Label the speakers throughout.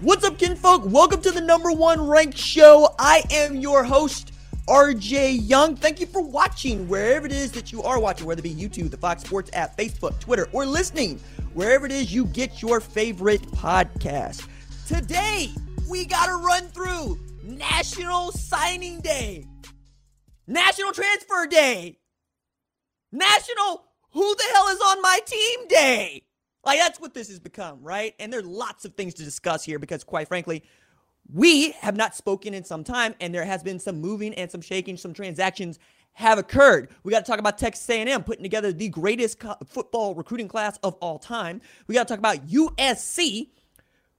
Speaker 1: What's up, kinfolk? Welcome to the number one ranked show. I am your host, RJ Young. Thank you for watching wherever it is that you are watching, whether it be YouTube, the Fox Sports app, Facebook, Twitter, or listening wherever it is you get your favorite podcast. Today, we got to run through National Signing Day, National Transfer Day, National Who the Hell is on My Team Day. Like that's what this has become, right? And there's lots of things to discuss here because quite frankly, we have not spoken in some time and there has been some moving and some shaking, some transactions have occurred. We got to talk about Texas A&M putting together the greatest co- football recruiting class of all time. We got to talk about USC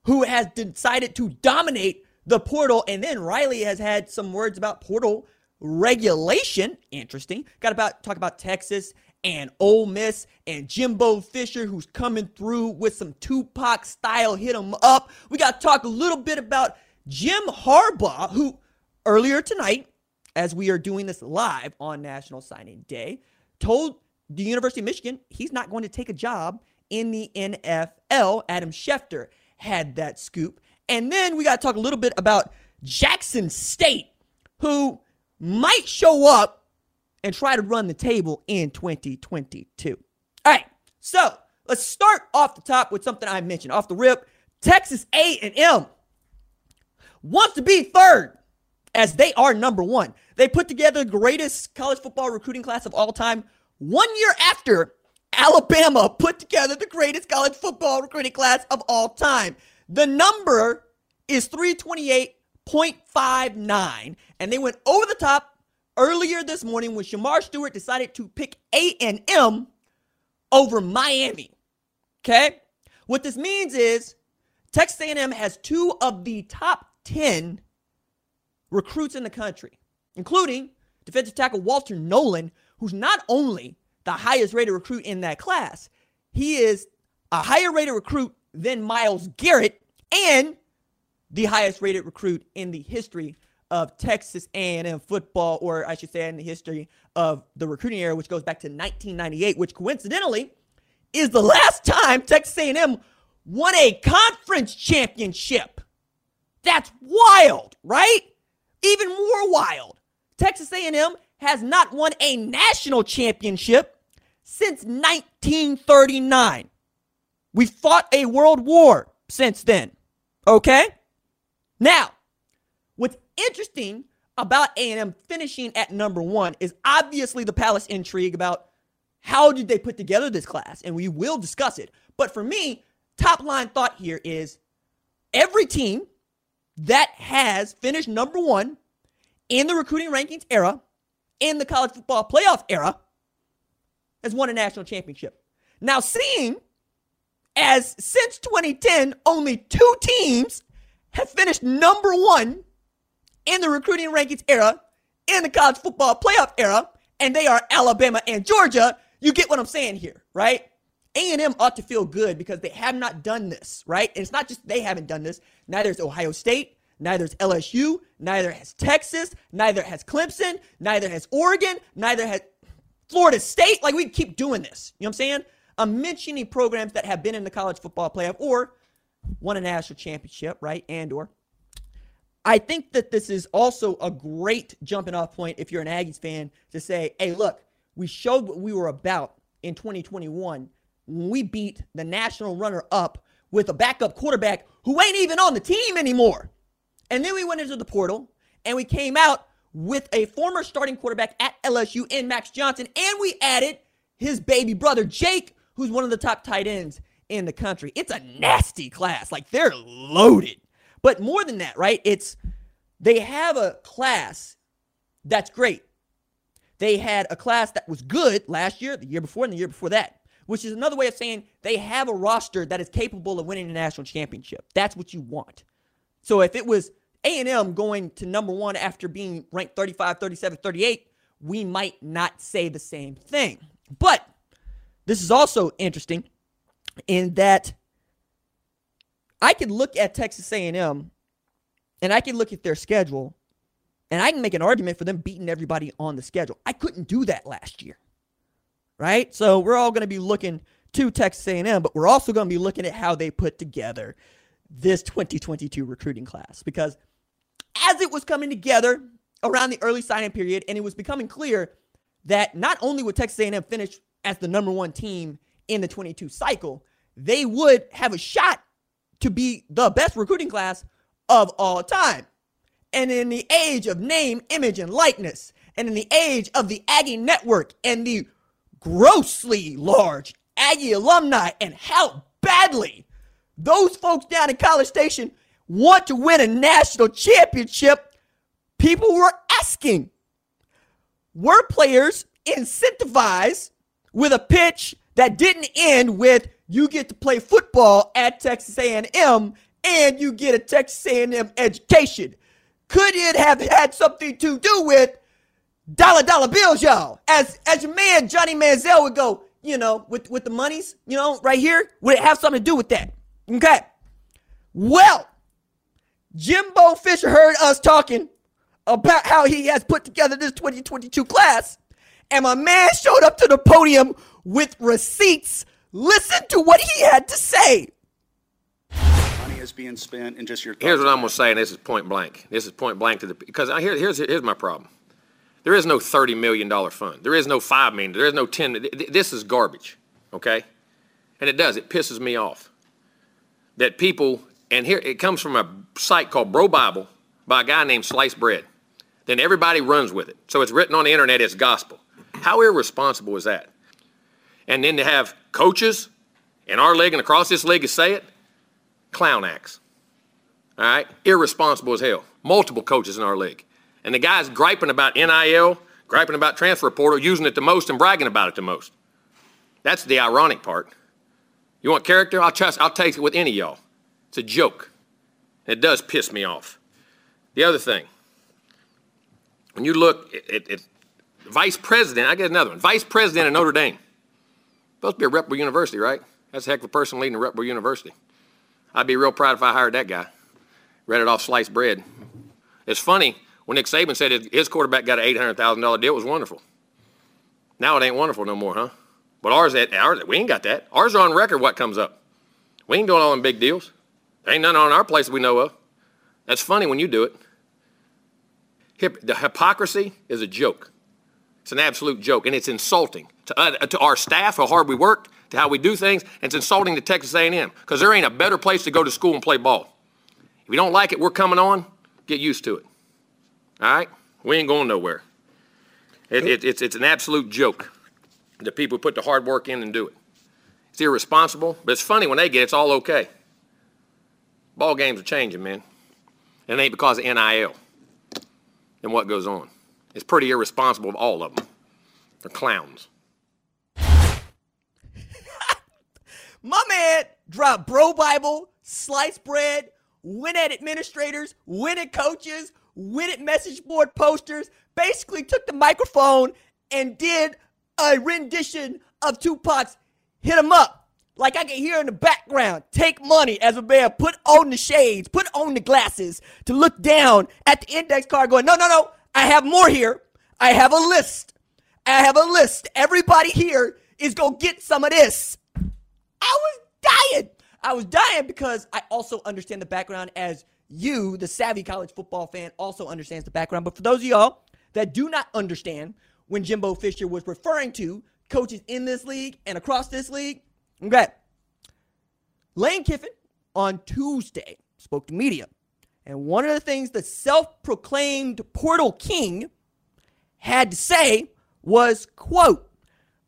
Speaker 1: who has decided to dominate the portal and then Riley has had some words about portal regulation. Interesting. Got about talk about Texas and Ole Miss and Jimbo Fisher, who's coming through with some Tupac style hit 'em up. We got to talk a little bit about Jim Harbaugh, who earlier tonight, as we are doing this live on National Signing Day, told the University of Michigan he's not going to take a job in the NFL. Adam Schefter had that scoop. And then we got to talk a little bit about Jackson State, who might show up and try to run the table in 2022. All right, so let's start off the top with something I mentioned off the rip. Texas A&M wants to be third as they are number one. They put together the greatest college football recruiting class of all time one year after Alabama put together the greatest college football recruiting class of all time. The number is 328.59, and they went over the top earlier this morning when Shemar Stewart decided to pick A&M over Miami. Okay? What this means is Texas A&M has two of the top 10 recruits in the country, including defensive tackle Walter Nolan, who's not only the highest rated recruit in that class, he is a higher rated recruit than Myles Garrett and the highest rated recruit in the history of Texas A&M football, or I should say, in the history of the recruiting era, which goes back to 1998, which coincidentally is the last time Texas A&M won a conference championship. That's wild, right? Even more wild. Texas A&M has not won a national championship since 1939. We fought a world war since then. Okay? Now, interesting about A&M finishing at number one is obviously the Palace intrigue about how did they put together this class, and we will discuss it. But for me, top line thought here is every team that has finished number one in the recruiting rankings era, in the college football playoff era, has won a national championship. Now, seeing as since 2010, only two teams have finished number one in the recruiting rankings era, in the college football playoff era, and they are Alabama and Georgia, you get what I'm saying here, right? A&M ought to feel good because they have not done this, right? And it's not just they haven't done this. Neither is Ohio State, neither is LSU, neither has Texas, neither has Clemson, neither has Oregon, neither has Florida State. Like we keep doing this. You know what I'm saying? I'm mentioning programs that have been in the college football playoff or won a national championship, right? And or I think that this is also a great jumping off point if you're an Aggies fan to say, hey, look, we showed what we were about in 2021 when we beat the national runner up with a backup quarterback who ain't even on the team anymore. And then we went into the portal and we came out with a former starting quarterback at LSU in Max Johnson, and we added his baby brother Jake, who's one of the top tight ends in the country. It's a nasty class. Like they're loaded. But more than that, right? It's they have a class that's great. They had a class that was good last year, the year before, and the year before that, which is another way of saying they have a roster that is capable of winning a national championship. That's what you want. So if it was A&M going to number 1 after being ranked 35, 37, 38, we might not say the same thing. But this is also interesting in that I can look at Texas A&M and I can look at their schedule and I can make an argument for them beating everybody on the schedule. I couldn't do that last year. Right? So we're all going to be looking to Texas A&M, but we're also going to be looking at how they put together this 2022 recruiting class because as it was coming together around the early signing period and it was becoming clear that not only would Texas A&M finish as the number 1 team in the 22 cycle, they would have a shot to be the best recruiting class of all time. And in the age of name, image, and likeness, and in the age of the Aggie Network and the grossly large Aggie alumni, and how badly those folks down in College Station want to win a national championship, people were asking were players incentivized with a pitch that didn't end with you get to play football at Texas A&M and you get a Texas A&M education. Could it have had something to do with dollar dollar bills, y'all? As as your man Johnny Manziel would go, you know, with with the monies, you know, right here, would it have something to do with that? Okay. Well, Jimbo Fisher heard us talking about how he has put together this 2022 class, and my man showed up to the podium with receipts Listen to what he had to say.
Speaker 2: Money is being spent, and just your.
Speaker 3: Here's what I'm going to say, and this is point blank. This is point blank to the because I, here, here's here's my problem. There is no thirty million dollar fund. There is no five million. There is no ten. This is garbage. Okay, and it does. It pisses me off that people. And here it comes from a site called Bro Bible by a guy named Slice Bread. Then everybody runs with it. So it's written on the internet as gospel. How irresponsible is that? And then to have coaches in our league and across this league to say it, clown acts. All right? Irresponsible as hell. Multiple coaches in our league. And the guy's griping about NIL, griping about transfer portal, using it the most and bragging about it the most. That's the ironic part. You want character? I'll trust I'll take it with any y'all. It's a joke. It does piss me off. The other thing, when you look at, at vice president, I get another one. Vice president of Notre Dame. Supposed to be a reputable university, right? That's a heck of a person leading a reputable university. I'd be real proud if I hired that guy. Read it off sliced bread. It's funny when Nick Saban said his quarterback got an $800,000 deal. It was wonderful. Now it ain't wonderful no more, huh? But ours, at, ours, we ain't got that. Ours are on record what comes up. We ain't doing all them big deals. There ain't none on our place we know of. That's funny when you do it. Hip, the hypocrisy is a joke. It's an absolute joke, and it's insulting to, uh, to our staff, how hard we worked, to how we do things, and it's insulting to Texas A&M because there ain't a better place to go to school and play ball. If you don't like it, we're coming on. Get used to it. All right? We ain't going nowhere. It, it, it's, it's an absolute joke. The people put the hard work in and do it. It's irresponsible, but it's funny when they get it, it's all okay. Ball games are changing, man. And it ain't because of NIL and what goes on. It's pretty irresponsible of all of them. They're clowns.
Speaker 1: My man dropped Bro Bible, Sliced Bread, win at administrators, win at coaches, win at message board posters, basically took the microphone and did a rendition of Tupac's Hit 'em Up. Like I can hear in the background, take money as a man, put on the shades, put on the glasses to look down at the index card going, no, no, no, I have more here. I have a list. I have a list. Everybody here is going to get some of this. I was dying. I was dying because I also understand the background as you, the savvy college football fan, also understands the background. But for those of y'all that do not understand when Jimbo Fisher was referring to coaches in this league and across this league, okay. Lane Kiffin on Tuesday spoke to media And one of the things the self proclaimed portal king had to say was, quote,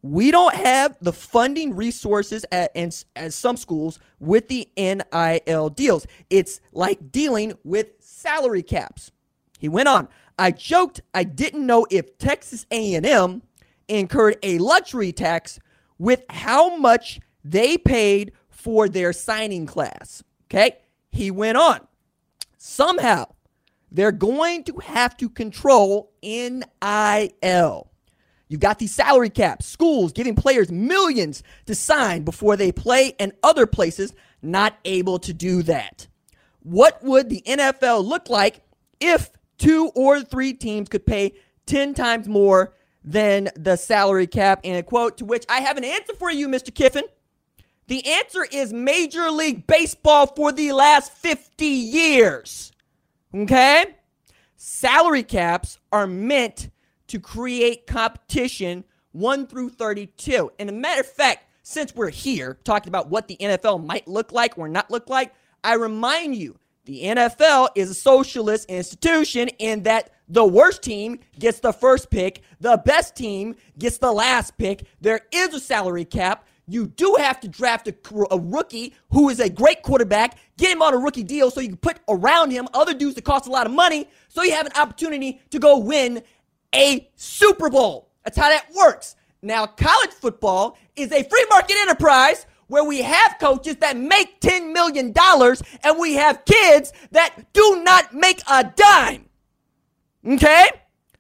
Speaker 1: we don't have the funding resources at, and, as some schools with the NIL deals. It's like dealing with salary caps. He went on, I joked I didn't know if Texas A&M incurred a luxury tax with how much they paid for their signing class. Okay? He went on. Somehow, they're going to have to control NIL. You've got these salary caps, schools giving players millions to sign before they play, and other places not able to do that. What would the NFL look like if two or three teams could pay 10 times more than the salary cap? And a quote to which I have an answer for you, Mr. Kiffin. The answer is Major League Baseball for the last 50 years. Okay? Salary caps are meant to create competition 1 through 32. And a matter of fact, since we're here talking about what the NFL might look like or not look like, I remind you the NFL is a socialist institution in that the worst team gets the first pick, the best team gets the last pick. There is a salary cap. You do have to draft a, a, rookie who is a great quarterback, get him on a rookie deal so you can put around him other dudes that cost a lot of money so you have an opportunity to go win a Super Bowl. That's how that works. Now, college football is a free market enterprise where we have coaches that make $10 million and we have kids that do not make a dime. Okay?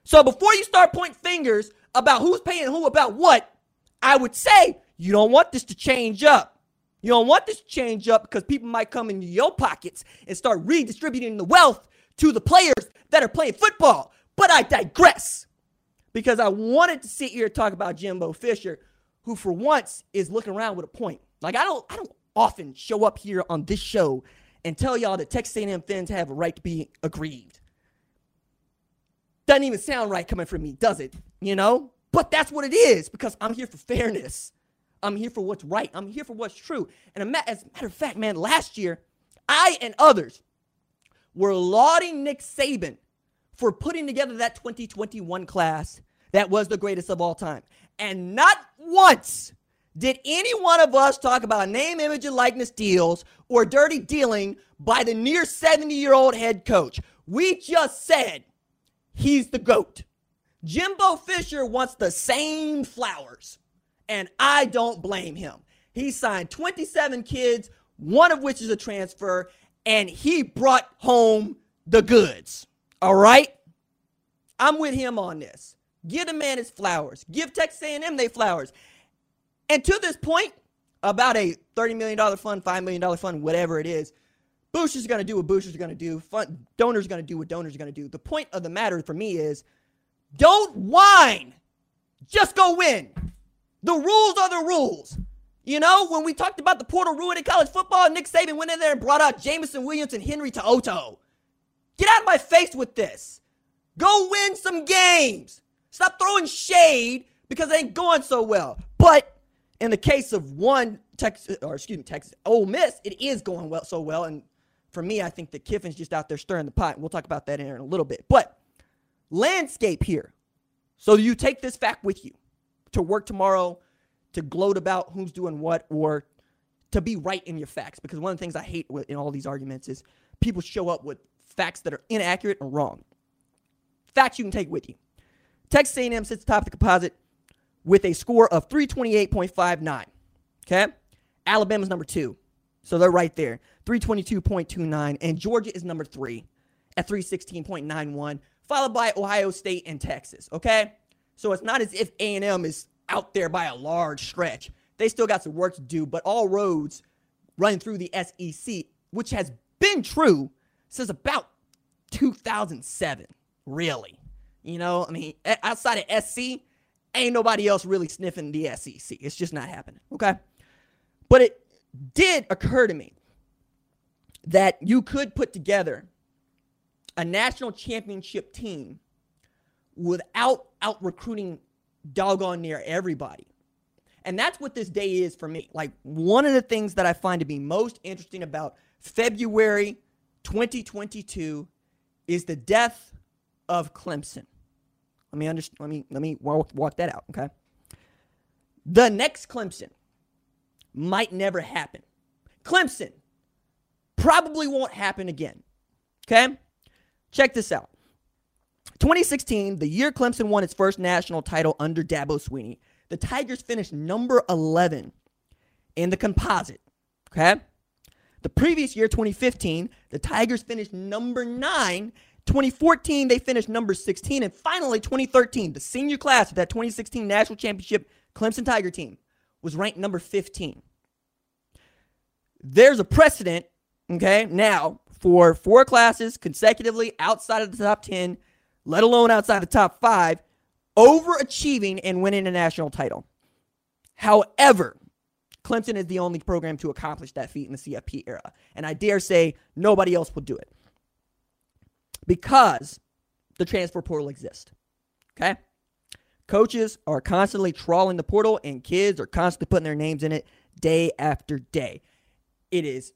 Speaker 1: So before you start pointing fingers about who's paying who about what, I would say you don't want this to change up. You don't want this to change up because people might come into your pockets and start redistributing the wealth to the players that are playing football. But I digress because I wanted to sit here and talk about Jimbo Fisher, who for once is looking around with a point. Like I don't I don't often show up here on this show and tell y'all that Texas A&M fans have a right to be aggrieved. Doesn't even sound right coming from me, does it? You know? But that's what it is because I'm here for fairness. I'm here for what's right. I'm here for what's true. And as a matter of fact, man, last year, I and others were lauding Nick Saban for putting together that 2021 class that was the greatest of all time. And not once did any one of us talk about name, image, and likeness deals or dirty dealing by the near 70 year old head coach. We just said he's the GOAT. Jimbo Fisher wants the same flowers and I don't blame him. He signed 27 kids, one of which is a transfer, and he brought home the goods. All right? I'm with him on this. Give the man his flowers. Give Texas A&M their flowers. And to this point, about a $30 million fund, $5 million fund, whatever it is, Boosters going to do what Boosters going to do. Fund, donors going to do what donors are going to do. The point of the matter for me is don't whine. Just go win. The rules are the rules. You know, when we talked about the portal ruining college football, Nick Saban went in there and brought out Jameson Williams and Henry To'oTo'o. Get out of my face with this. Go win some games. Stop throwing shade because it ain't going so well. But in the case of one Texas, or excuse me, Texas, Ole Miss, it is going well so well. And for me, I think that Kiffin's just out there stirring the pot. We'll talk about that in a little bit. But landscape here. So you take this fact with you to work tomorrow to gloat about who's doing what or to be right in your facts. Because one of the things I hate in all these arguments is people show up with facts that are inaccurate or wrong. Facts you can take with you. Texas A&M sits atop the composite with a score of 328.59. Okay? Alabama's number two. So they're right there. 322.29. And Georgia is number three at 316.91, followed by Ohio State and Texas. Okay? So it's not as if A&M is out there by a large stretch. They still got some work to do, but all roads run through the SEC, which has been true since about 2007, really. You know, I mean, outside of SC, ain't nobody else really sniffing the SEC. It's just not happening, okay? But it did occur to me that you could put together a national championship team without out recruiting doggone near everybody. And that's what this day is for me. Like one of the things that I find to be most interesting about February 2022 is the death of Clemson. Let me understand. Let me let me walk, walk that out. Okay. The next Clemson might never happen. Clemson probably won't happen again. Okay. Check this out. 2016, the year Clemson won its first national title under Dabo Swinney, the Tigers finished number 11 in the composite. Okay. The previous year, 2015, the Tigers finished number nine. 2014, they finished number 16. And finally, 2013, the senior class of that 2016 national championship Clemson Tiger team was ranked number 15. There's a precedent, okay, now for four classes consecutively outside of the top 10, let alone outside the top five, overachieving and winning a national title. However, Clemson is the only program to accomplish that feat in the CFP era. And I dare say nobody else will do it because the transfer portal exists. Okay? Coaches are constantly trawling the portal, and kids are constantly putting their names in it day after day. It is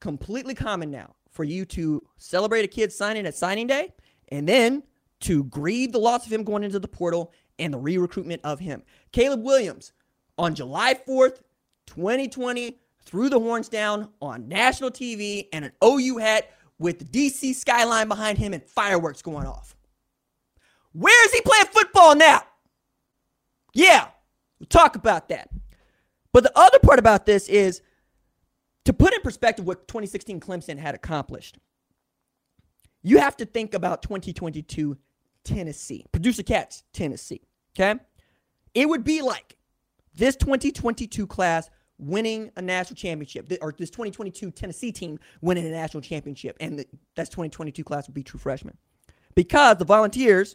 Speaker 1: completely common now for you to celebrate a kid signing at signing day and then to grieve the loss of him going into the portal and the re recruitment of him. Caleb Williams on July 4th, 2020 threw the horns down on national TV and an OU hat with the DC skyline behind him and fireworks going off. Where is he playing football now? Yeah, we'll talk about that. But the other part about this is to put in perspective what 2016 Clemson had accomplished. You have to think about 2022 Tennessee, Producer Cats, Tennessee. Okay? It would be like this 2022 class winning a national championship, or this 2022 Tennessee team winning a national championship, and the, that's 2022 class would be true freshmen. Because the Volunteers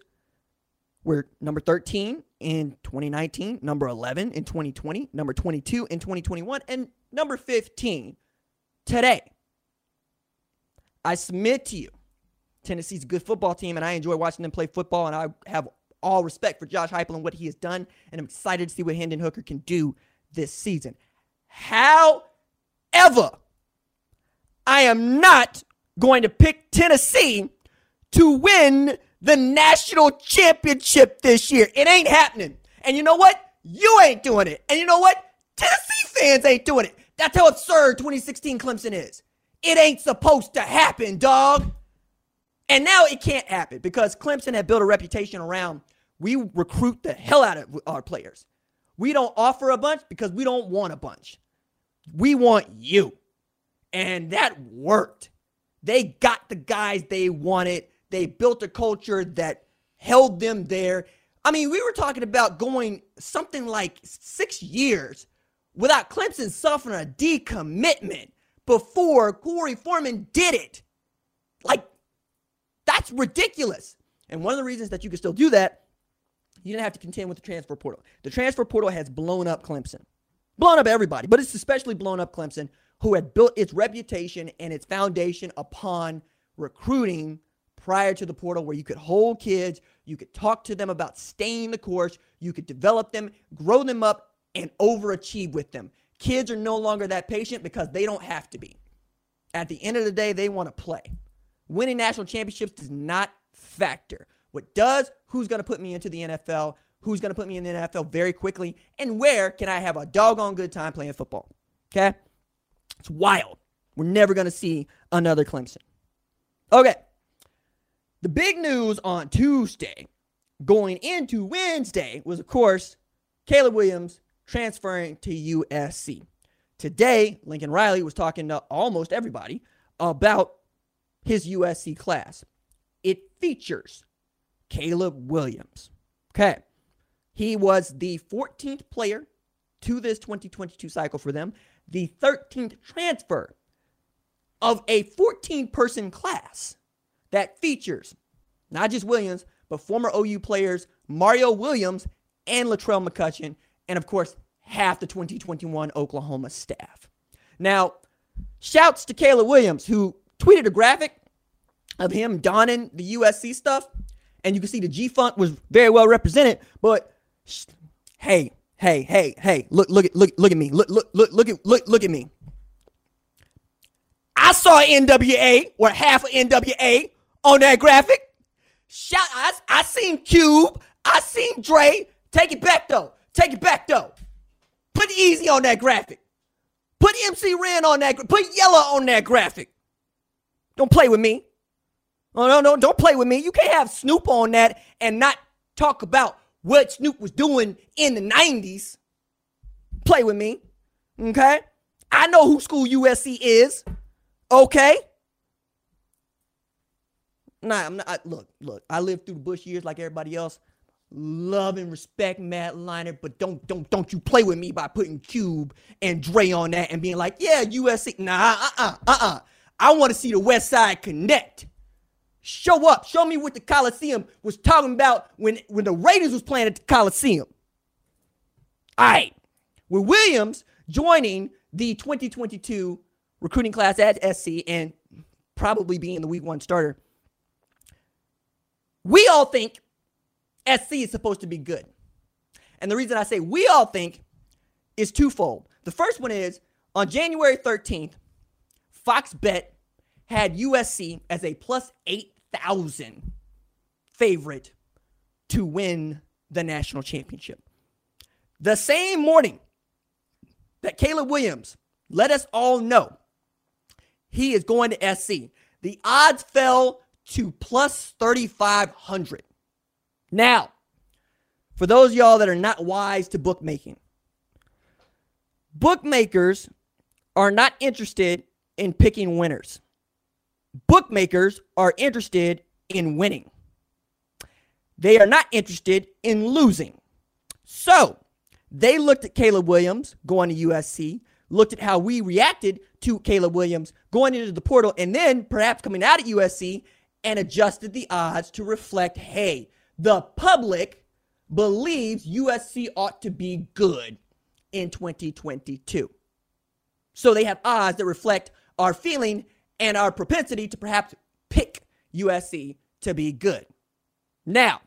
Speaker 1: were number 13 in 2019, number 11 in 2020, number 22 in 2021, and number 15 today. I submit to you, Tennessee's a good football team, and I enjoy watching them play football, and I have all respect for Josh Heupel and what he has done, and I'm excited to see what Hendon Hooker can do this season. However, I am not going to pick Tennessee to win the national championship this year. It ain't happening. And you know what? You ain't doing it. And you know what? Tennessee fans ain't doing it. That's how absurd 2016 Clemson is. It ain't supposed to happen, dog. And now it can't happen because Clemson had built a reputation around we recruit the hell out of our players. We don't offer a bunch because we don't want a bunch. We want you. And that worked. They got the guys they wanted. They built a culture that held them there. I mean, we were talking about going something like six years without Clemson suffering a decommitment before Korey Foreman did it. Like, that's ridiculous. And one of the reasons that you can still do that, you didn't have to contend with the transfer portal. The transfer portal has blown up Clemson blown up everybody, but it's especially blown up Clemson, who had built its reputation and its foundation upon recruiting prior to the portal, where you could hold kids, you could talk to them about staying the course, you could develop them, grow them up, and overachieve with them. Kids are no longer that patient because they don't have to be. At the end of the day, they want to play. Winning national championships does not factor. What does, who's going to put me into the NFL? who's going to put me in the NFL very quickly, and where can I have a doggone good time playing football. Okay? It's wild. We're never going to see another Clemson. Okay. The big news on Tuesday going into Wednesday was, of course, Caleb Williams transferring to USC. Today, Lincoln Riley was talking to almost everybody about his USC class. It features Caleb Williams. Okay. He was the 14th player to this 2022 cycle for them, the 13th transfer of a 14 person class that features not just Williams, but former OU players Mario Williams and LaTrell McCutchin, and of course, half the 2021 Oklahoma staff. Now, shouts to Caleb Williams, who tweeted a graphic of him donning the USC stuff, and you can see the G Funk was very well represented, but Hey, hey, hey, hey, look, look at look look at me. Look, look, look, look at look look at me. I saw NWA or half of NWA on that graphic. Shout, I, I seen Cube. I seen Dre. Take it back though. Take it back though. Put Eazy on that graphic. Put MC Ren on that. Put Yella on that graphic. Don't play with me. Oh no, no, don't play with me. You can't have Snoop on that and not talk about what Snoop was doing in the 90s. Play with me. Okay? I know who school USC is. Okay? Nah, I'm not. I, look, look. I lived through the Bush years like everybody else. Love and respect Matt Leinart, but don't don't don't you play with me by putting Cube and Dre on that and being like, yeah, USC. Nah, uh uh uh uh. I want to see the West Side connect. Show up. Show me what the Coliseum was talking about when when the Raiders was playing at the Coliseum. All right. With Williams joining the 2022 recruiting class at SC and probably being the week one starter, we all think SC is supposed to be good. And the reason I say we all think is twofold. The first one is on January 13th, Fox Bet had USC as a plus 8,000 favorite to win the national championship. The same morning that Caleb Williams let us all know he is going to SC, the odds fell to plus 3,500. Now, for those y'all that are not wise to bookmaking, bookmakers are not interested in picking winners. Bookmakers are interested in winning. They are not interested in losing. So, they looked at Caleb Williams going to USC, looked at how we reacted to Caleb Williams going into the portal, and then perhaps coming out of USC and adjusted the odds to reflect hey, the public believes USC ought to be good in 2022. So they have odds that reflect our feeling and our propensity to perhaps pick USC to be good. Now,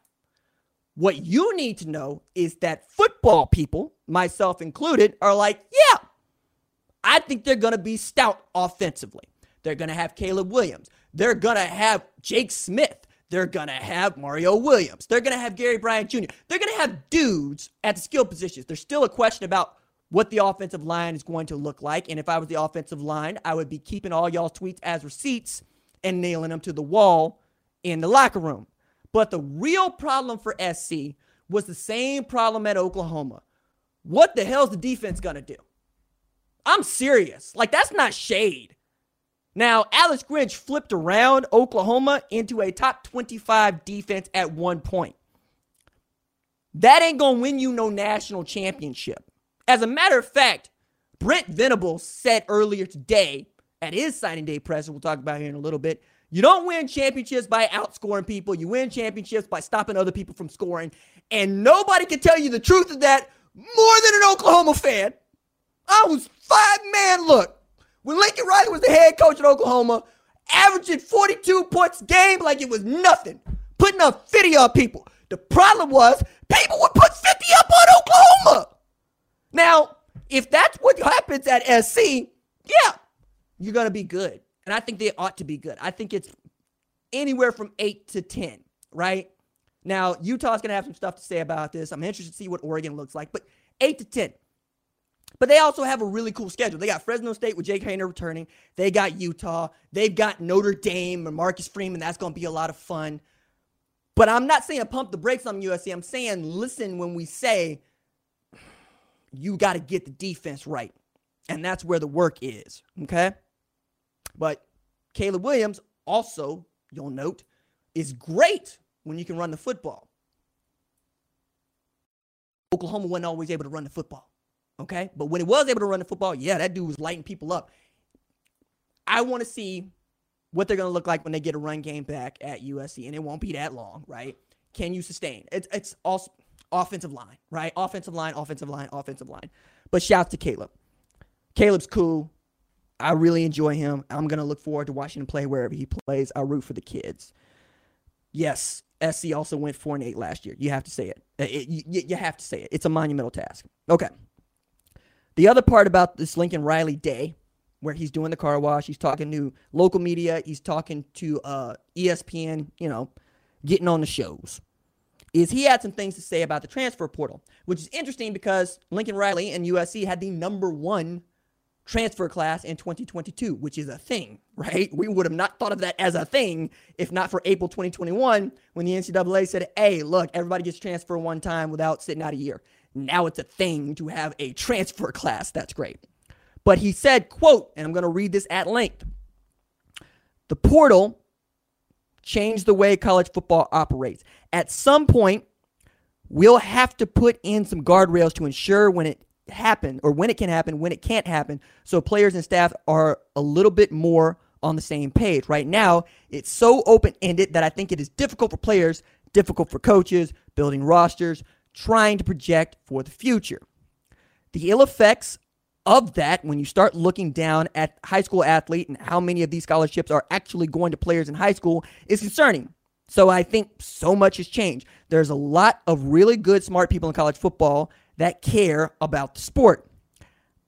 Speaker 1: what you need to know is that football people, myself included, are like, yeah, I think they're going to be stout offensively. They're going to have Caleb Williams. They're going to have Jake Smith. They're going to have Mario Williams. They're going to have Gary Bryant Jr. They're going to have dudes at the skill positions. There's still a question about what the offensive line is going to look like. And if I was the offensive line, I would be keeping all y'all's tweets as receipts and nailing them to the wall in the locker room. But the real problem for SC was the same problem at Oklahoma. What the hell's the defense going to do? I'm serious. Like, that's not shade. Now, Alex Grinch flipped around Oklahoma into a top 25 defense at one point. That ain't going to win you no national championship. As a matter of fact, Brent Venables said earlier today at his signing day presser, we'll talk about here in a little bit, you don't win championships by outscoring people. You win championships by stopping other people from scoring. And nobody can tell you the truth of that more than an Oklahoma fan. I was five man. Look, when Lincoln Riley was the head coach at Oklahoma, averaging 42 points a game like it was nothing, putting up 50 on people. The problem was people would put 50 up on Oklahoma. Now, if that's what happens at SC, yeah, you're going to be good. And I think they ought to be good. I think it's anywhere from 8 to 10, right? Now, Utah's going to have some stuff to say about this. I'm interested to see what Oregon looks like, but 8 to 10. But they also have a really cool schedule. They got Fresno State with Jake Haener returning. They got Utah. They've got Notre Dame and Marcus Freeman. That's going to be a lot of fun. But I'm not saying pump the brakes on USC. I'm saying listen when we say you got to get the defense right. And that's where the work is. Okay. But Caleb Williams also, you'll note, is great when you can run the football. Oklahoma wasn't always able to run the football. Okay. But when it was able to run the football, yeah, that dude was lighting people up. I want to see what they're going to look like when they get a run game back at USC, and it won't be that long, right? Can you sustain? It's it's also offensive line, right? Offensive line, offensive line, offensive line. But shouts to Caleb. Caleb's cool. I really enjoy him. I'm going to look forward to watching him play wherever he plays. I root for the kids. Yes, SC also went 4 and 8 last year. You have to say it. it you, you have to say it. It's a monumental task. Okay. The other part about this Lincoln Riley day where he's doing the car wash. He's talking to local media. He's talking to uh, ESPN, you know, getting on the shows. Is he had some things to say about the transfer portal, which is interesting because Lincoln Riley and USC had the number one transfer class in 2022, which is a thing, right? We would have not thought of that as a thing if not for April 2021 when the NCAA said, hey, look, everybody gets transferred one time without sitting out a year. Now it's a thing to have a transfer class. That's great. But he said, quote, and I'm going to read this at length. The portal changed the way college football operates. At some point, we'll have to put in some guardrails to ensure when it happen or when it can happen, when it can't happen, so players and staff are a little bit more on the same page. Right now, it's so open ended that I think it is difficult for players, difficult for coaches, building rosters, trying to project for the future. The ill effects of that, when you start looking down at high school athlete and how many of these scholarships are actually going to players in high school, is concerning. So I think so much has changed. There's a lot of really good, smart people in college football that care about the sport.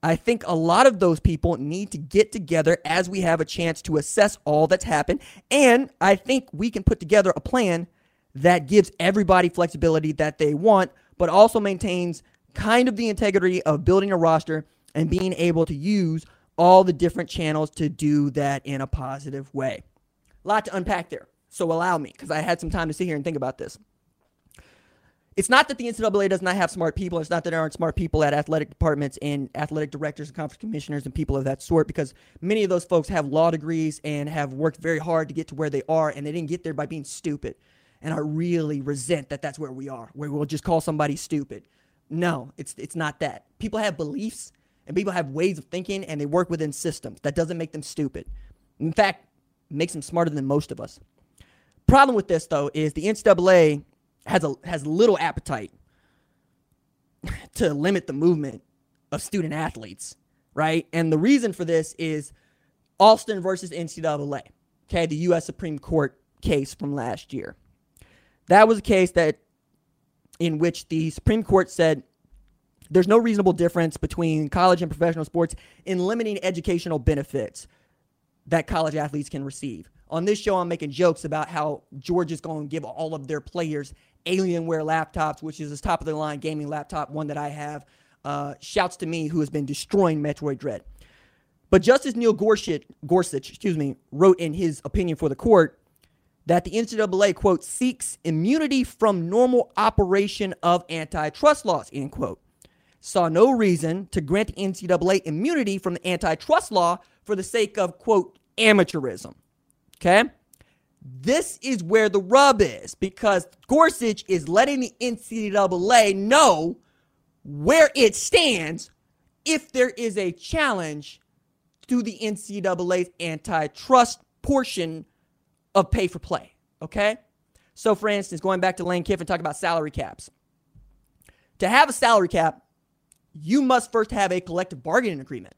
Speaker 1: I think a lot of those people need to get together as we have a chance to assess all that's happened. And I think we can put together a plan that gives everybody flexibility that they want, but also maintains kind of the integrity of building a roster and being able to use all the different channels to do that in a positive way. A lot to unpack there. So allow me, because I had some time to sit here and think about this. It's not that the NCAA does not have smart people. It's not that there aren't smart people at athletic departments and athletic directors and conference commissioners and people of that sort, because many of those folks have law degrees and have worked very hard to get to where they are, and they didn't get there by being stupid. And I really resent that that's where we are, where we'll just call somebody stupid. No, it's it's not that. People have beliefs and people have ways of thinking, and they work within systems. That doesn't make them stupid. In fact, makes them smarter than most of us. Problem with this though is the NCAA has a has little appetite to limit the movement of student athletes, right? And the reason for this is Alston versus NCAA. Okay, the U.S. Supreme Court case from last year. That was a case that in which the Supreme Court said there's no reasonable difference between college and professional sports in limiting educational benefits that college athletes can receive. On this show, I'm making jokes about how Georgia's going to give all of their players Alienware laptops, which is this top of the line gaming laptop, one that I have. Uh, shouts to me, who has been destroying Metroid Dread. But Justice Neil Gorsuch, Gorsuch, excuse me, wrote in his opinion for the court that the NCAA quote seeks immunity from normal operation of antitrust laws end quote. Saw no reason to grant the NCAA immunity from the antitrust law for the sake of quote amateurism. Okay. This is where the rub is because Gorsuch is letting the NCAA know where it stands if there is a challenge to the NCAA's antitrust portion of pay for play. Okay? So, for instance, going back to Lane Kiffin, talking about salary caps. To have a salary cap, you must first have a collective bargaining agreement.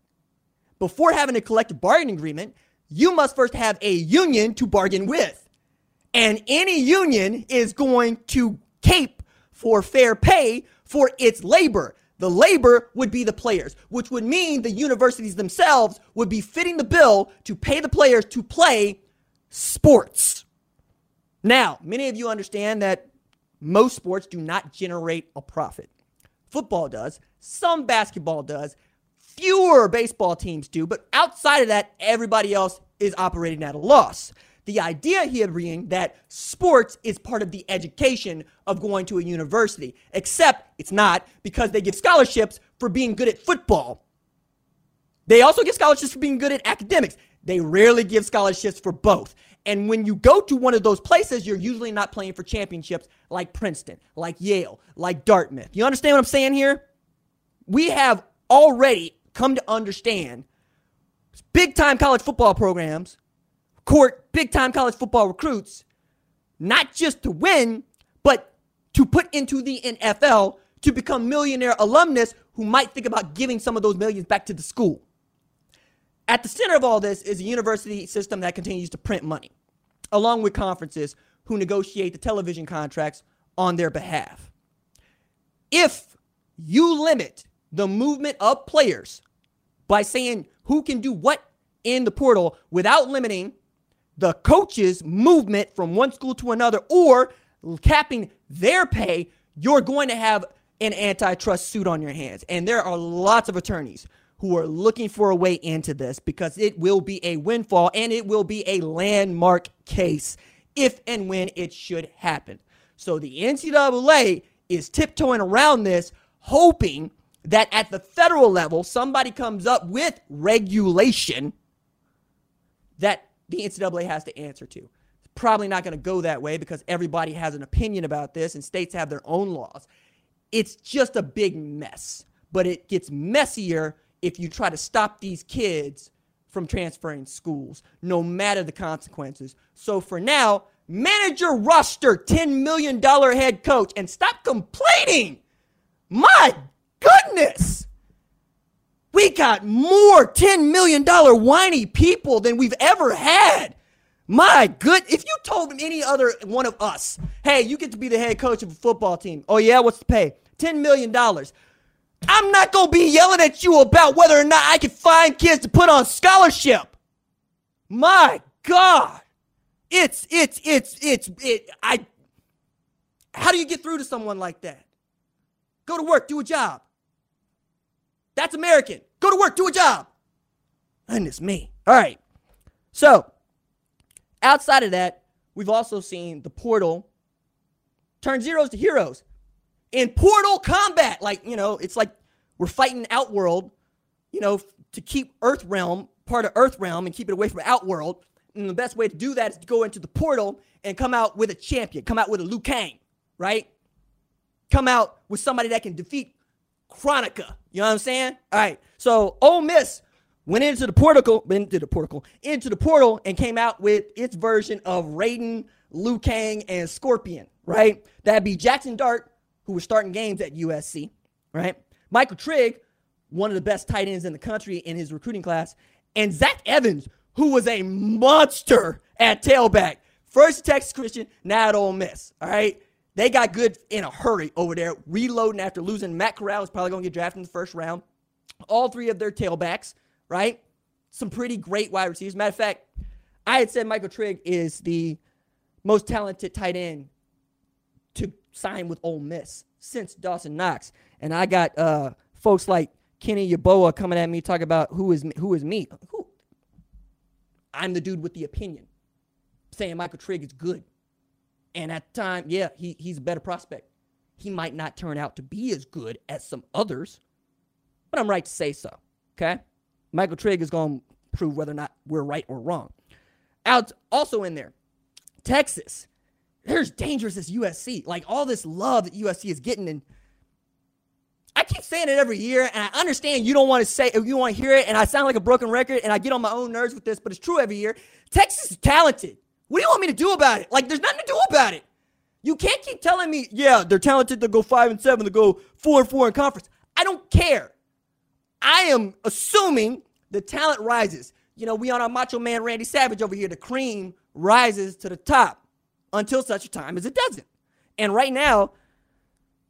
Speaker 1: Before having a collective bargaining agreement, you must first have a union to bargain with. And any union is going to cape for fair pay for its labor. The labor would be the players, which would mean the universities themselves would be fitting the bill to pay the players to play sports. Now, many of you understand that most sports do not generate a profit. Football does, some basketball does, fewer baseball teams do, but outside of that, everybody else is operating at a loss. The idea here being that sports is part of the education of going to a university, except it's not because they give scholarships for being good at football. They also give scholarships for being good at academics. They rarely give scholarships for both. And when you go to one of those places, you're usually not playing for championships like Princeton, like Yale, like Dartmouth. You understand what I'm saying here? We have already come to understand big time college football programs court big time college football recruits, not just to win, but to put into the NFL to become millionaire alumnus who might think about giving some of those millions back to the school. At the center of all this is a university system that continues to print money, along with conferences who negotiate the television contracts on their behalf. If you limit the movement of players by saying who can do what in the portal without limiting the coaches' movement from one school to another or capping their pay, you're going to have an antitrust suit on your hands. And there are lots of attorneys who are looking for a way into this because it will be a windfall and it will be a landmark case if and when it should happen. So the NCAA is tiptoeing around this, hoping that at the federal level, somebody comes up with regulation that the NCAA has to answer to. It's probably not going to go that way because everybody has an opinion about this and states have their own laws. It's just a big mess, but it gets messier if you try to stop these kids from transferring schools, no matter the consequences. So for now, manage your roster, $10 million head coach, and stop complaining. My goodness. We got more $10 million whiny people than we've ever had. My good, if you told any other one of us, hey, you get to be the head coach of a football team. Oh, yeah, what's the pay? $10 million. I'm not going to be yelling at you about whether or not I can find kids to put on scholarship. My God. It's, it's, it's, it's, it, I, how do you get through to someone like that? Go to work, do a job. That's American. Go to work, do a job. Goodness me. All right. So, outside of that, we've also seen the portal turn zeros to heroes in portal combat. Like, you know, it's like we're fighting Outworld, you know, to keep Earth Realm part of Earth Realm and keep it away from Outworld. And the best way to do that is to go into the portal and come out with a champion, come out with a Liu Kang, right? Come out with somebody that can defeat Kronika. You know what I'm saying? All right. So Ole Miss went into the portal, into the portal, into the portal, and came out with its version of Raiden, Liu Kang, and Scorpion. Right? That'd be Jaxson Dart, who was starting games at USC. Right? Michael Trigg, one of the best tight ends in the country in his recruiting class, and Zach Evans, who was a monster at tailback. First Texas Christian, now at Ole Miss. All right. They got good in a hurry over there, reloading after losing. Matt Corral is probably going to get drafted in the first round. All three of their tailbacks, right? Some pretty great wide receivers. Matter of fact, I had said Michael Trigg is the most talented tight end to sign with Ole Miss since Dawson Knox. And I got uh, folks like Kenny Yeboah coming at me talking about who is who is me. Who? I'm the dude with the opinion, saying Michael Trigg is good. And at the time, yeah, he, he's a better prospect. He might not turn out to be as good as some others, but I'm right to say so. Okay? Michael Trigg is going to prove whether or not we're right or wrong. Out also in there, Texas. There's dangerous as USC. Like all this love that USC is getting, and I keep saying it every year, and I understand you don't want to say you want to hear it, and I sound like a broken record, and I get on my own nerves with this, but it's true every year. Texas is talented. What do you want me to do about it? Like, there's nothing to do about it. You can't keep telling me, yeah, they're talented to go five and seven, to go four and four in conference. I don't care. I am assuming the talent rises. You know, we on our macho man Randy Savage over here. The cream rises to the top until such a time as it doesn't. And right now,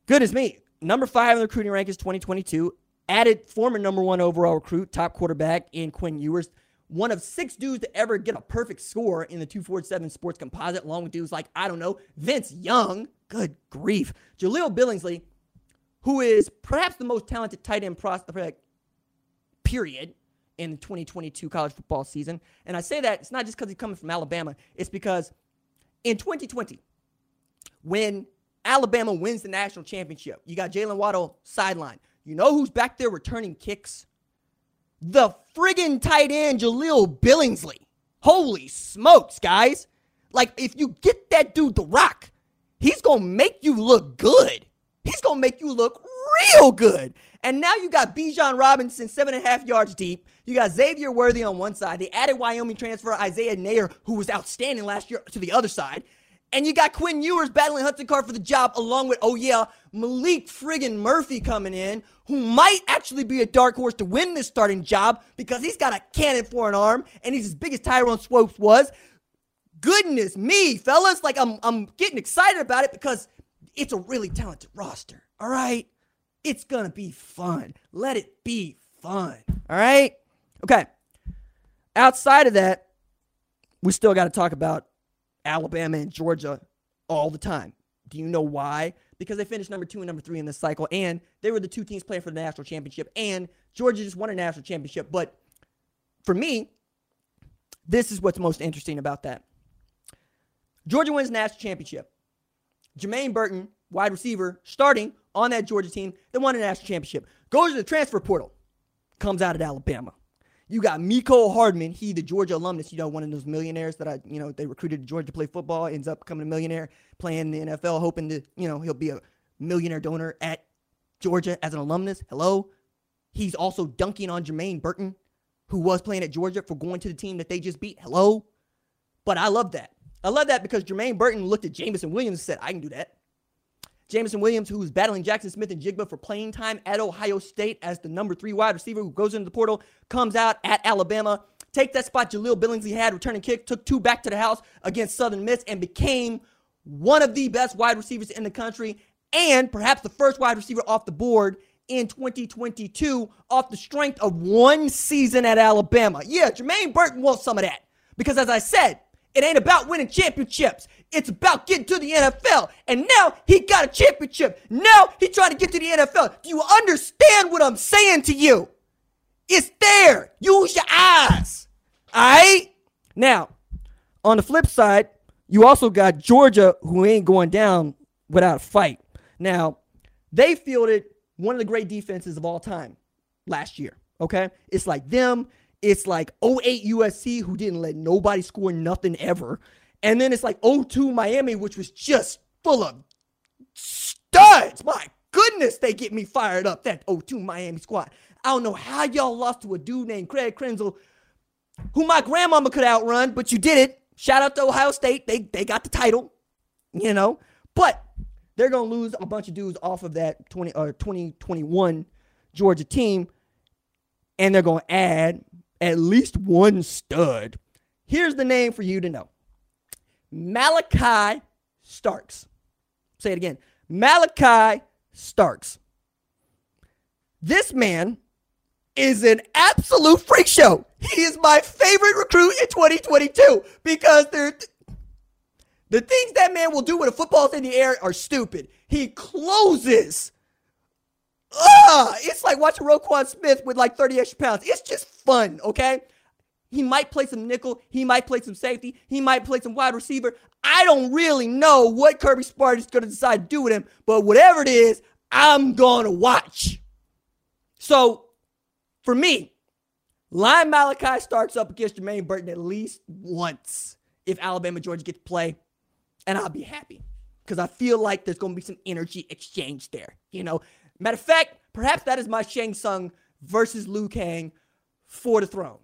Speaker 1: goodness me, number five in the recruiting rankings 2022, added former number one overall recruit, top quarterback in Quinn Ewers one of six dudes to ever get a perfect score in the 247 sports composite, along with dudes like, I don't know, Vince Young. Good grief. Jahleel Billingsley, who is perhaps the most talented tight end prospect, period, in the 2022 college football season. And I say that it's not just because he's coming from Alabama, it's because in 2020, when Alabama wins the national championship, you got Jaylen Waddle sideline. You know who's back there returning kicks? The friggin' tight end Jahleel Billingsley. Holy smokes, guys. Like, if you get that dude the rock, he's gonna make you look good. He's gonna make you look real good. And now you got Bijan Robinson, seven and a half yards deep. You got Xavier Worthy on one side. They added Wyoming transfer Isaiah Neyor, who was outstanding last year, to the other side. And you got Quinn Ewers battling Hudson Card for the job, along with, oh yeah, Maalik friggin' Murphy coming in, who might actually be a dark horse to win this starting job because he's got a cannon for an arm and he's as big as Tyrone Swoopes was. Goodness me, fellas. Like I'm I'm getting excited about it because it's a really talented roster. All right. It's gonna be fun. Let it be fun. All right. Okay. Outside of that, we still got to talk about Alabama and Georgia all the time. Do you know why? Because they finished number two and number three in this cycle, and they were the two teams playing for the national championship, and Georgia just won a national championship. But for me, this is what's most interesting about that. Georgia wins national championship. Jermaine Burton, wide receiver, starting on that Georgia team that won a national championship, goes to the transfer portal, comes out at Alabama. You got Mecole Hardman, he the Georgia alumnus, you know, one of those millionaires that I, you know, they recruited to Georgia to play football, ends up becoming a millionaire, playing in the NFL, hoping to, you know, he'll be a millionaire donor at Georgia as an alumnus. Hello. He's also dunking on Jermaine Burton, who was playing at Georgia for going to the team that they just beat. Hello. But I love that. I love that because Jermaine Burton looked at Jameson Williams and said, I can do that. Jameson Williams, who's battling Jaxon Smith-Njigba for playing time at Ohio State as the number three wide receiver who goes into the portal, comes out at Alabama, take that spot Jahleel Billingsley had, returning kick, took two back to the house against Southern Miss, and became one of the best wide receivers in the country, and perhaps the first wide receiver off the board in 2022 off the strength of one season at Alabama. Yeah, Jermaine Burton wants some of that. Because as I said, it ain't about winning championships. It's about getting to the NFL. And now he got a championship. Now he trying to get to the NFL. Do you understand what I'm saying to you? It's there. Use your eyes. All right? Now, on the flip side, you also got Georgia who ain't going down without a fight. Now, they fielded one of the great defenses of all time last year. Okay? It's like them. It's like 08 USC who didn't let nobody score nothing ever. And then it's like 02 Miami, which was just full of studs. My goodness, they get me fired up. That 02 Miami squad. I don't know how y'all lost to a dude named Craig Krenzel, who my grandmama could outrun, but you did it. Shout out to Ohio State. They they got the title, you know. But they're gonna lose a bunch of dudes off of that 20 uh, or 2021 Georgia team, and they're gonna add at least one stud. Here's the name for you to know. Malaki Starks. Say it again. Malaki Starks. This man is an absolute freak show. He is my favorite recruit in 2022 because they're the things that man will do when a football's in the air are stupid. He closes. Ah, it's like watching Roquan Smith with like 30 extra pounds. It's just fun, okay? He might play some nickel. He might play some safety. He might play some wide receiver. I don't really know what Kirby Smart is going to decide to do with him, but whatever it is, I'm going to watch. So for me, Line Malaki Starks up against Jermaine Burton at least once if Alabama Georgia get to play, and I'll be happy because I feel like there's going to be some energy exchange there. You know, matter of fact, perhaps that is my Shang Tsung versus Liu Kang for the throne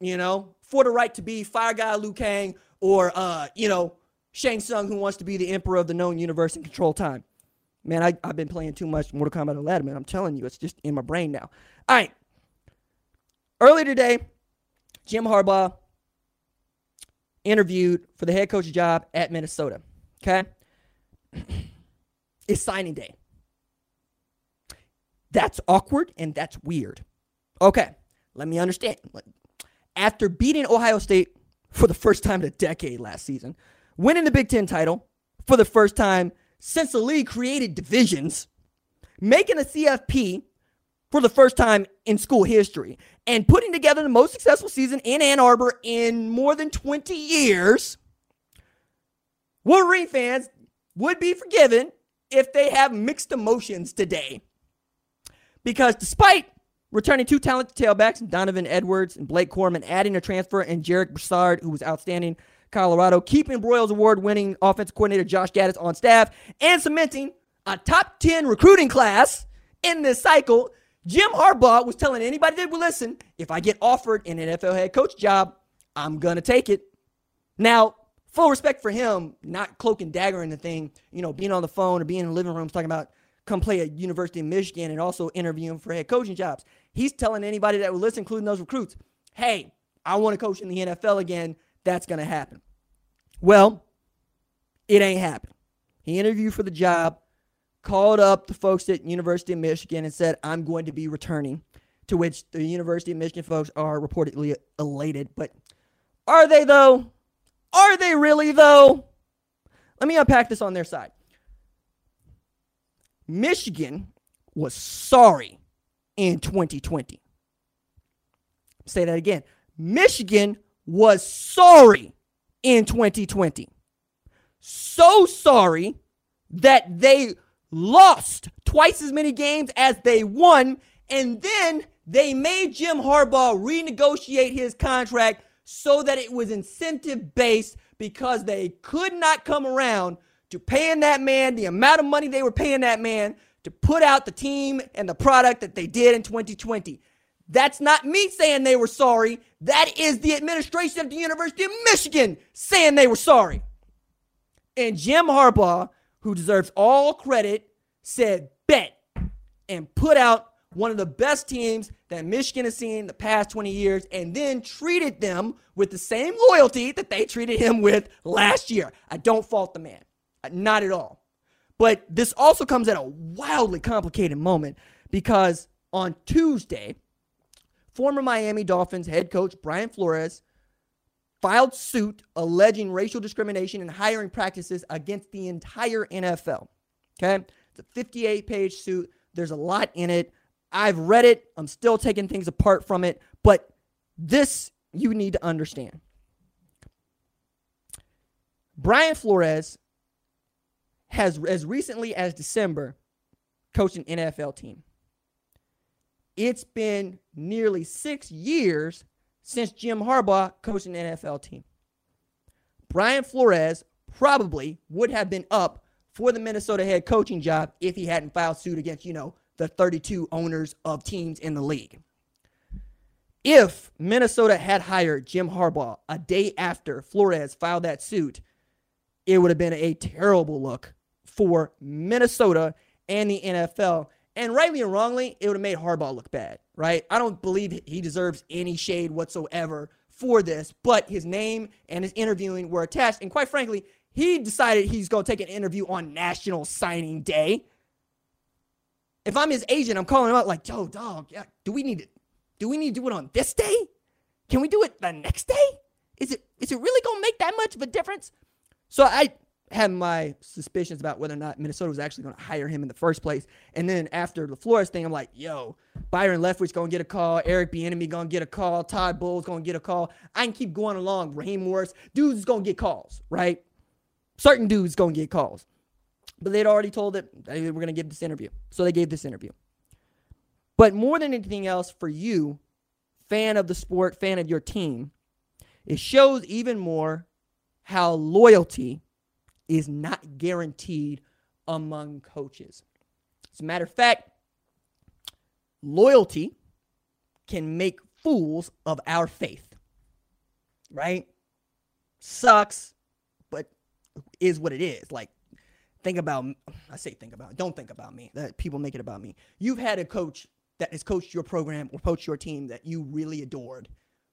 Speaker 1: you know, for the right to be Fire Guy Liu Kang or, uh, you know, Shang Tsung who wants to be the emperor of the known universe and control time. Man, I, I've been playing too much Mortal Kombat 11, man. I'm telling you, it's just in my brain now. All right. Earlier today, Jim Harbaugh interviewed for the head coach job at Minnesota. Okay? it's signing day. That's awkward and that's weird. Okay, let me understand after beating Ohio State for the first time in a decade last season, winning the Big Ten title for the first time since the league created divisions, making a CFP for the first time in school history, and putting together the most successful season in Ann Arbor in more than 20 years, Wolverine fans would be forgiven if they have mixed emotions today. Because despite Returning two talented tailbacks, Donovan Edwards and Blake Corum, adding a transfer and Jarek Broussard, who was outstanding Colorado, keeping Broyles Award winning offensive coordinator Josh Gattis on staff, and cementing a top 10 recruiting class in this cycle. Jim Harbaugh was telling anybody that would listen if I get offered an NFL head coach job, I'm going to take it. Now, full respect for him, not cloak and dagger in the thing, you know, being on the phone or being in the living rooms talking about come play at University of Michigan and also interviewing for head coaching jobs. He's telling anybody that will listen, including those recruits, hey, I want to coach in the NFL again. That's going to happen. Well, it ain't happened. He interviewed for the job, called up the folks at University of Michigan and said, I'm going to be returning to which the University of Michigan folks are reportedly elated. But are they, though? Are they really, though? Let me unpack this on their side. Michigan was sorry in 2020. Say that again. Michigan was sorry in 2020. So sorry that they lost twice as many games as they won, and then they made Jim Harbaugh renegotiate his contract so that it was incentive based because they could not come around to paying that man the amount of money they were paying that man to put out the team and the product that they did in 2020. That's not me saying they were sorry. That is the administration of the University of Michigan saying they were sorry. And Jim Harbaugh, who deserves all credit, said bet and put out one of the best teams that Michigan has seen in the past 20 years and then treated them with the same loyalty that they treated him with last year. I don't fault the man. Not at all. But this also comes at a wildly complicated moment because on Tuesday, former Miami Dolphins head coach Brian Flores filed suit alleging racial discrimination and hiring practices against the entire NFL. Okay? It's a 58 page suit. There's a lot in it. I've read it. I'm still taking things apart from it. But this you need to understand. Brian Flores has, as recently as December, coached an NFL team. It's been nearly six years since Jim Harbaugh coached an NFL team. Brian Flores probably would have been up for the Minnesota head coaching job if he hadn't filed suit against, you know, the 32 owners of teams in the league. If Minnesota had hired Jim Harbaugh a day after Flores filed that suit, it would have been a terrible look for Minnesota and the NFL. And rightly or wrongly, it would have made Harbaugh look bad, right? I don't believe he deserves any shade whatsoever for this, but his name and his interviewing were attached. And quite frankly, he decided he's going to take an interview on National Signing Day. If I'm his agent, I'm calling him out like, "Yo, dog, yeah, do we need to, do we need to do it on this day? Can we do it the next day? Is it is it really gonna make that much of a difference?" So I had my suspicions about whether or not Minnesota was actually going to hire him in the first place. And then after the Flores thing, I'm like, yo, Byron Leftwich going to get a call. Eric Bieniemy going to get a call. Todd Bowles going to get a call. I can keep going along. Raheem Morris, dudes going to get calls, right? Certain dudes going to get calls. But they'd already told that they were going to give this interview. So they gave this interview. But more than anything else, for you, fan of the sport, fan of your team, it shows even more how loyalty is not guaranteed among coaches. As a matter of fact, loyalty can make fools of our faith. Right? Sucks, but is what it is. Like, think about, I say think about, don't think about me. That people make it about me. You've had a coach that has coached your program or coached your team that you really adored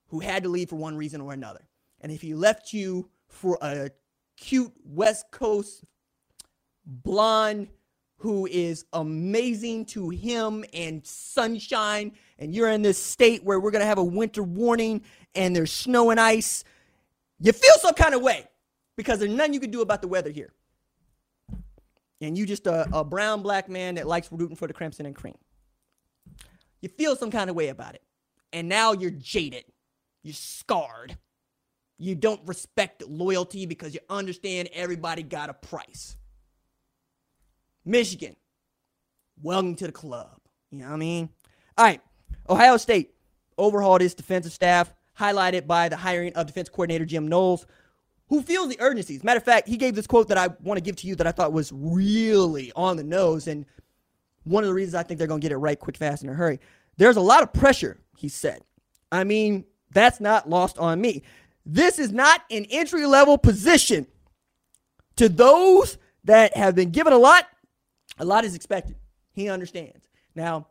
Speaker 1: who had to leave for one reason or another. And if he left you for a cute West Coast blonde who is amazing to him and sunshine, and you're in this state where we're gonna have a winter warning and there's snow and ice, you feel some kind of way because there's nothing you can do about the weather here. And you just a, a brown black man that likes rooting for the crimson and cream. You feel some kind of way about it. And now you're jaded. You're scarred. You don't respect loyalty because you understand everybody got a price. Michigan, welcome to the club. You know what I mean? All right. Ohio State overhauled its defensive staff, highlighted by the hiring of defense coordinator Jim Knowles, who feels the urgency. As a matter of fact, he gave this quote that I want to give to you that I thought was really on the nose. And one of the reasons I think they're going to get it right quick, fast, in a hurry. There's a lot of pressure, he said. I mean, that's not lost on me. This is not an entry level position. To those that have been given a lot, a lot is expected. He understands. Now,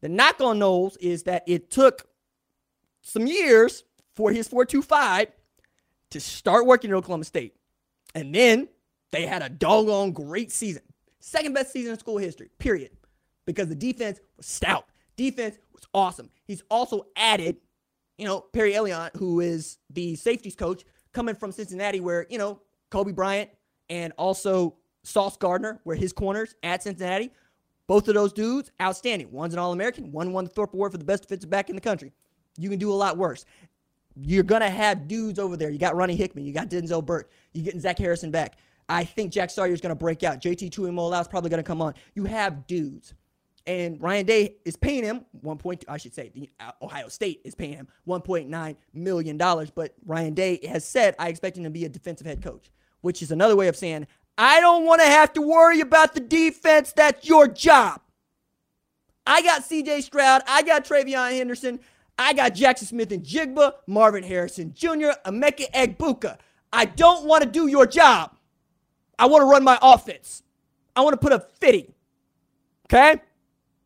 Speaker 1: the knock on Knowles is that it took some years for his 425 to start working at Oklahoma State. And then they had a doggone great season. Second best season in school history, period. Because the defense was stout. Defense was awesome. He's also added, you know, Perry Eliano, who is the safeties coach coming from Cincinnati, where, you know, Coby Bryant and also Sauce Gardner were his corners at Cincinnati. Both of those dudes, outstanding. One's an All American, one won the Thorpe Award for the best defensive back in the country. You can do a lot worse. You're going to have dudes over there. You got Ronnie Hickman, you got Denzel Burke, you're getting Zach Harrison back. I think Jack Sawyer is going to break out. JT Tuimoloau is probably going to come on. You have dudes. And Ryan Day is paying him 1.2, I should say, the uh, Ohio State is paying him $1.9 million. But Ryan Day has said, I expect him to be a defensive head coach, which is another way of saying, I don't want to have to worry about the defense. That's your job. I got CJ Stroud. I got TreVeyon Henderson. I got Jaxon Smith-Njigba, Marvin Harrison Jr., Emeka Egbuka. I don't want to do your job. I want to run my offense. I want to put a 50. Okay?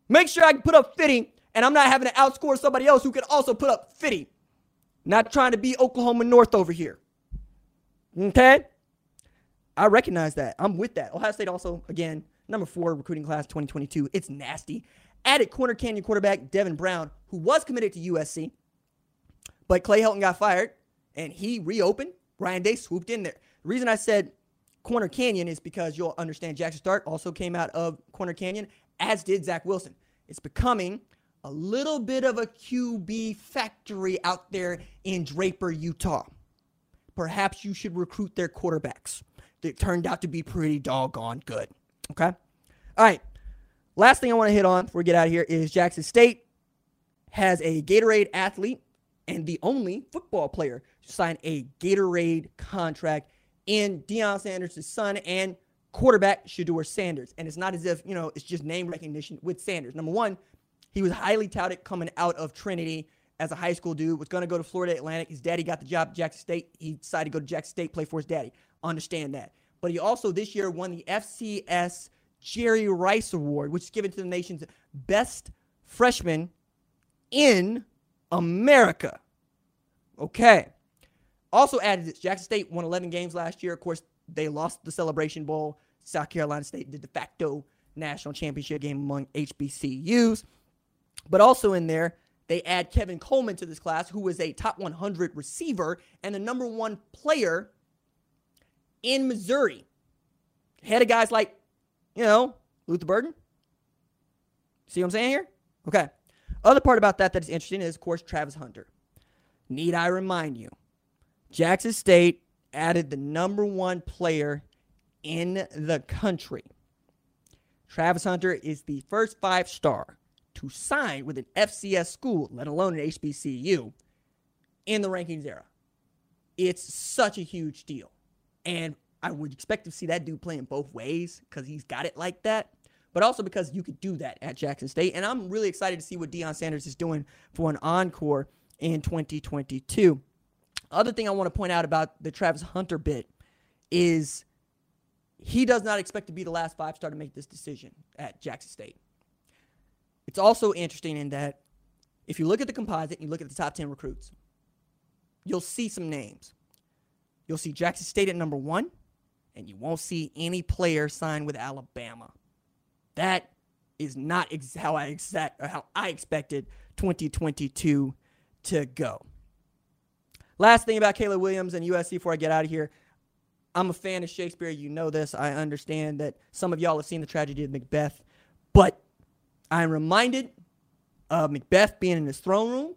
Speaker 1: Make sure I can put up 50 and I'm not having to outscore somebody else who can also put up 50. Not trying to be Oklahoma North over here. Okay? I recognize that. I'm with that. Ohio State also, again, number four recruiting class 2022. It's nasty. Added Corner Canyon quarterback Devin Brown, who was committed to USC, but Clay Helton got fired and he reopened. Ryan Day swooped in there. The reason I said Corner Canyon is because you'll understand Jaxson Dart also came out of Corner Canyon, as did Zach Wilson. It's becoming a little bit of a QB factory out there in Draper, Utah. Perhaps you should recruit their quarterbacks. They turned out to be pretty doggone good. Okay? All right. Last thing I want to hit on before we get out of here is Jackson State has a Gatorade athlete and the only football player to sign a Gatorade contract in Deion Sanders' son and quarterback Shedeur Sanders. And it's not as if, you know, it's just name recognition with Sanders. Number one, he was highly touted coming out of Trinity as a high school dude, was going to go to Florida Atlantic. His daddy got the job at Jackson State. He decided to go to Jackson State, play for his daddy. Understand that. But he also this year won the FCS Jerry Rice Award, which is given to the nation's best freshman in America. Okay. Also added this Jackson State won 11 games last year. Of course, they lost the Celebration Bowl. South Carolina State, the de facto national championship game among HBCUs. But also in there, they add Kevin Coleman to this class, who is a top 100 receiver and the number one player in Missouri. Head of guys like, you know, Luther Burden. See what I'm saying here? Okay. Other part about that that is interesting is, of course, Travis Hunter. Need I remind you, Jackson State added the number one player in the country. Travis Hunter is the first five star to sign with an FCS school, let alone an HBCU, in the rankings era. It's such a huge deal. And I would expect to see that dude playing both ways because he's got it like that, but also because you could do that at Jackson State. And I'm really excited to see what Deion Sanders is doing for an encore in 2022. Other thing I want to point out about the Travis Hunter bit is he does not expect to be the last five star to make this decision at Jackson State. It's also interesting in that if you look at the composite and you look at the top 10 recruits, you'll see some names. You'll see Jackson State at number one, and you won't see any player sign with Alabama. That is not ex- how I exact how I expected 2022 to go. Last thing about Caleb Williams and USC before I get out of here. I'm a fan of Shakespeare. You know this. I understand that some of y'all have seen the tragedy of Macbeth, but I'm reminded of Macbeth being in his throne room.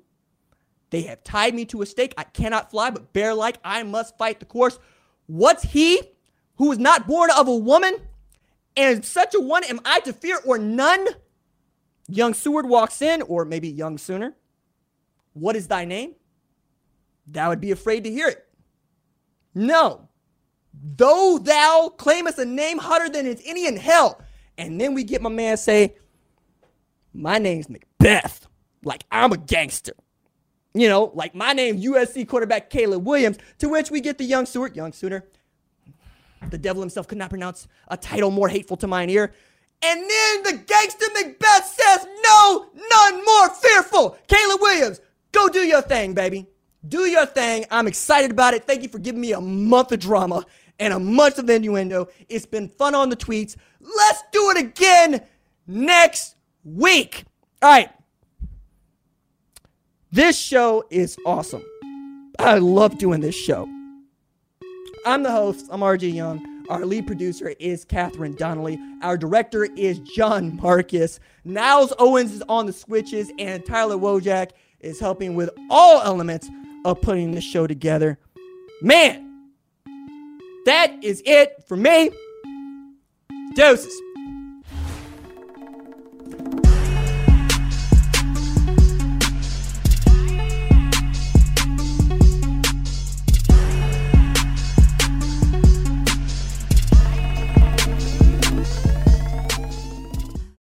Speaker 1: They have tied me to a stake. I cannot fly, but bear like I must fight the course. What's he who is not born of a woman? And such a one am I to fear or none? Young Seward walks in, or maybe young sooner. What is thy name? Thou would be afraid to hear it. No. Though thou claimest a name hotter than is any in hell. And then we get my man say, My name's Macbeth. Like I'm a gangster. You know, like my name, USC quarterback Caleb Williams, to which we get the young Stewart, young sooner. The devil himself could not pronounce a title more hateful to mine ear. And then the gangster Macbeth says, No, none more fearful. Caleb Williams, go do your thing, baby. Do your thing. I'm excited about it. Thank you for giving me a month of drama and a month of innuendo. It's been fun on the tweets. Let's do it again next week. All right. This show is awesome. I love doing this show. I'm the host. I'm RJ Young. Our lead producer is Catherine Donnelly. Our director is John Marcus. Niles Owens is on the switches, and Tyler Wojak is helping with all elements of putting the show together. Man, that is it for me. Doses.